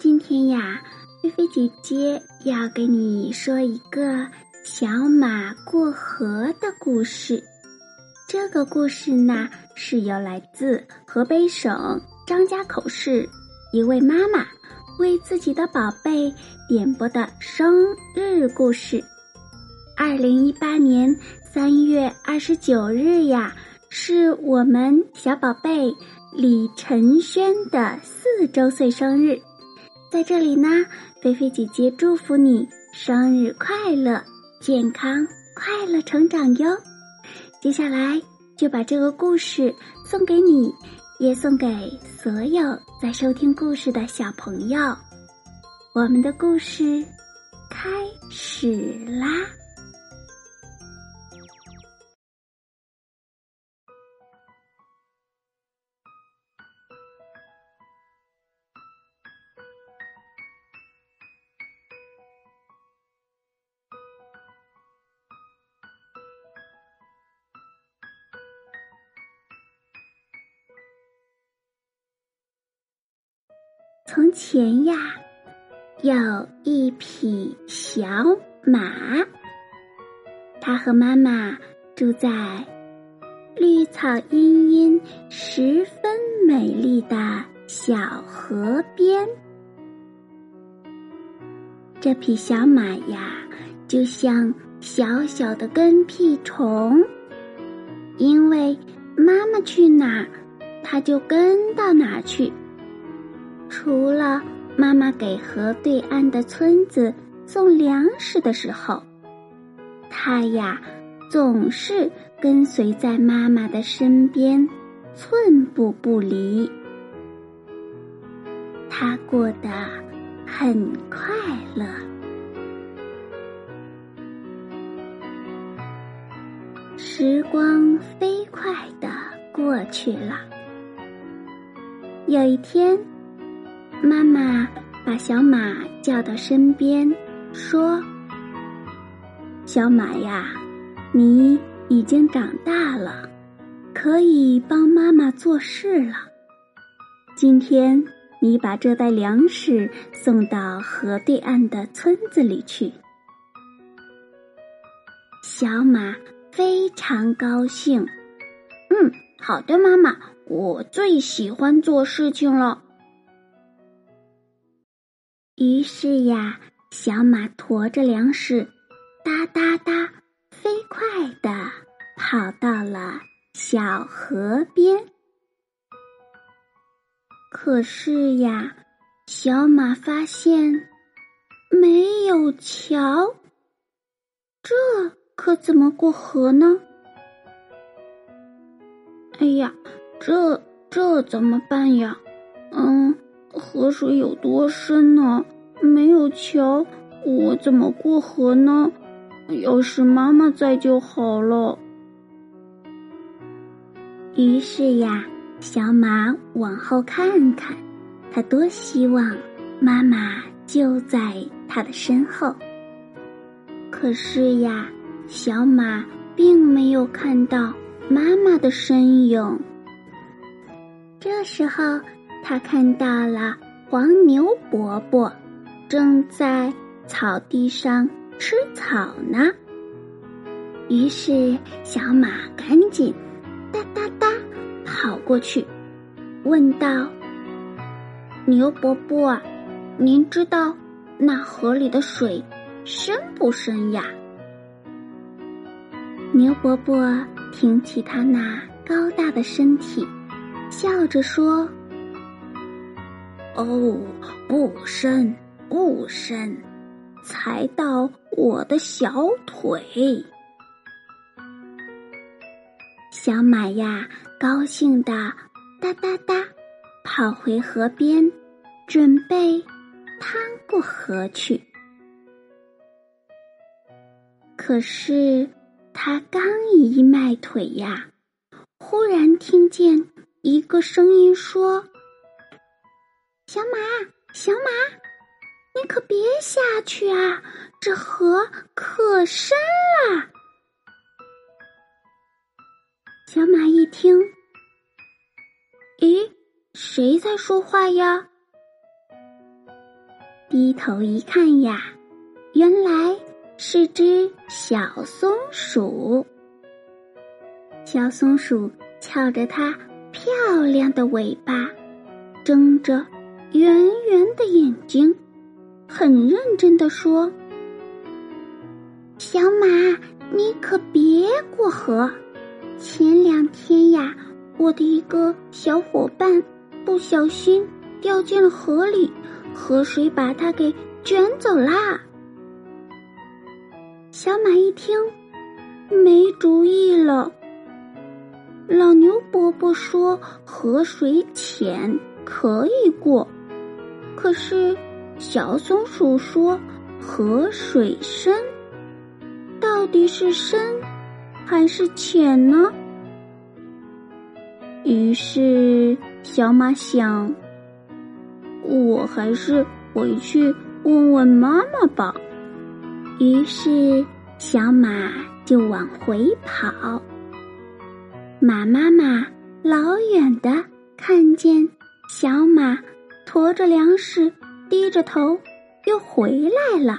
今天呀，菲菲姐姐要给你说一个小马过河的故事。这个故事呢，是由来自河北省张家口市一位妈妈为自己的宝贝点播的生日故事。二零一八年三月二十九日呀，是我们小宝贝李晨轩的四周岁生日。在这里呢，菲菲姐姐祝福你生日快乐，健康快乐成长哟！接下来就把这个故事送给你，也送给所有在收听故事的小朋友。我们的故事开始啦！从前呀，有一匹小马，它和妈妈住在绿草茵茵、十分美丽的小河边。这匹小马呀，就像小小的跟屁虫，因为妈妈去哪儿，它就跟到哪儿去。除了妈妈给河对岸的村子送粮食的时候，它呀总是跟随在妈妈的身边，寸步不离。它过得很快乐。时光飞快的过去了。有一天。妈妈把小马叫到身边，说：“小马呀，你已经长大了，可以帮妈妈做事了。今天你把这袋粮食送到河对岸的村子里去。”小马非常高兴。嗯，好的，妈妈，我最喜欢做事情了。于是呀，小马驮着粮食，哒哒哒，飞快的跑到了小河边。可是呀，小马发现没有桥，这可怎么过河呢？哎呀，这这怎么办呀？嗯。河水有多深呢？没有桥，我怎么过河呢？要是妈妈在就好了。于是呀，小马往后看看，他多希望妈妈就在他的身后。可是呀，小马并没有看到妈妈的身影。这时候。他看到了黄牛伯伯，正在草地上吃草呢。于是小马赶紧哒哒哒跑过去，问道：“牛伯伯，您知道那河里的水深不深呀？”牛伯伯挺起他那高大的身体，笑着说。哦，不深，不深，才到我的小腿。小马呀，高兴的哒哒哒跑回河边，准备趟过河去。可是他刚一迈腿呀，忽然听见一个声音说：“小马，小马，你可别下去啊，这河可深啦！”小马一听，咦，谁在说话呀？低头一看呀，原来是只小松鼠。小松鼠翘着它漂亮的尾巴，睁着圆圆的眼睛，很认真的说：“小马，你可别过河。”前两天呀，我的一个小伙伴不小心掉进了河里，河水把他给卷走啦。小马一听，没主意了。老牛伯伯说河水浅可以过，可是小松鼠说河水深，到底是深？还是浅呢？于是小马想，我还是回去问问妈妈吧。于是小马就往回跑。马妈妈老远的看见小马驮着粮食，低着头又回来了，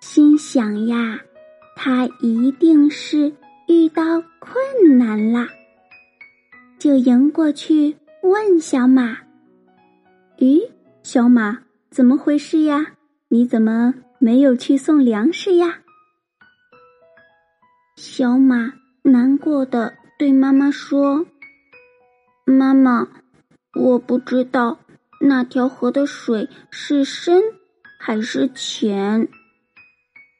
心想呀。他一定是遇到困难啦，就迎过去问小马：“咦，小马，怎么回事呀？你怎么没有去送粮食呀？”小马难过的对妈妈说：“妈妈，我不知道那条河的水是深还是浅。”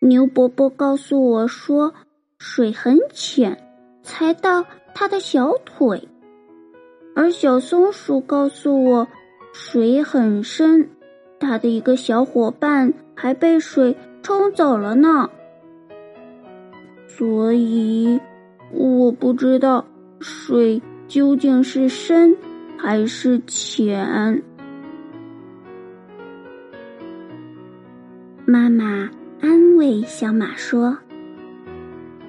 牛伯伯告诉我说，水很浅，才到他的小腿；而小松鼠告诉我，水很深，他的一个小伙伴还被水冲走了呢。所以，我不知道水究竟是深还是浅。妈妈。安慰小马说：“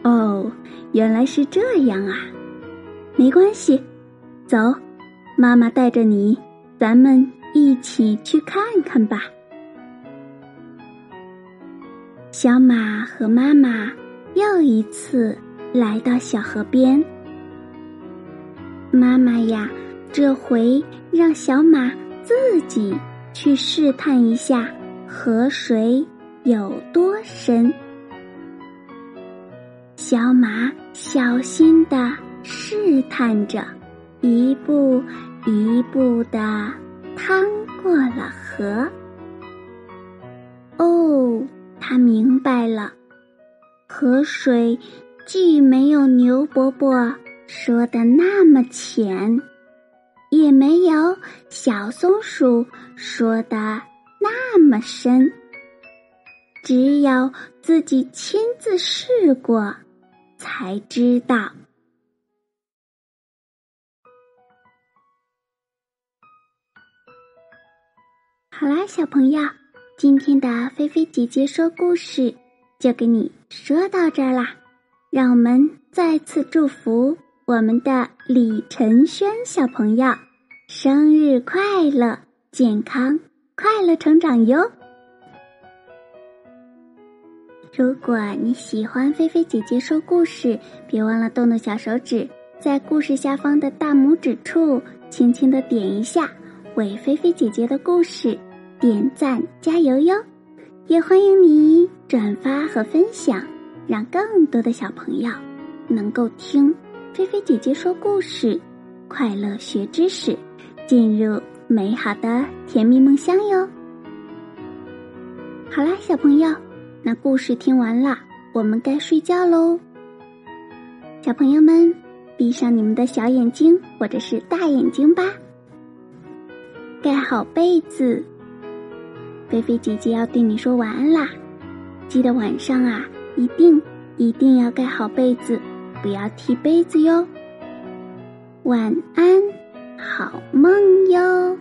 哦，原来是这样啊，没关系，走，妈妈带着你，咱们一起去看看吧。”小马和妈妈又一次来到小河边，妈妈呀，这回让小马自己去试探一下河水。有多深？小马小心的试探着，一步一步的趟过了河。哦，他明白了，河水既没有牛伯伯说的那么浅，也没有小松鼠说的那么深。只有自己亲自试过，才知道。好啦，小朋友，今天的菲菲姐姐说故事就给你说到这儿啦。让我们再次祝福我们的李晨轩小朋友生日快乐，健康快乐成长哟！如果你喜欢菲菲姐姐说故事，别忘了动动小手指，在故事下方的大拇指处轻轻的点一下，为菲菲姐姐的故事点赞加油哟！也欢迎你转发和分享，让更多的小朋友能够听菲菲姐姐说故事，快乐学知识，进入美好的甜蜜梦乡哟！好啦，小朋友。那故事听完了，我们该睡觉喽。小朋友们，闭上你们的小眼睛或者是大眼睛吧。盖好被子，菲菲姐姐要对你说晚安啦！记得晚上啊，一定一定要盖好被子，不要踢被子哟。晚安，好梦哟。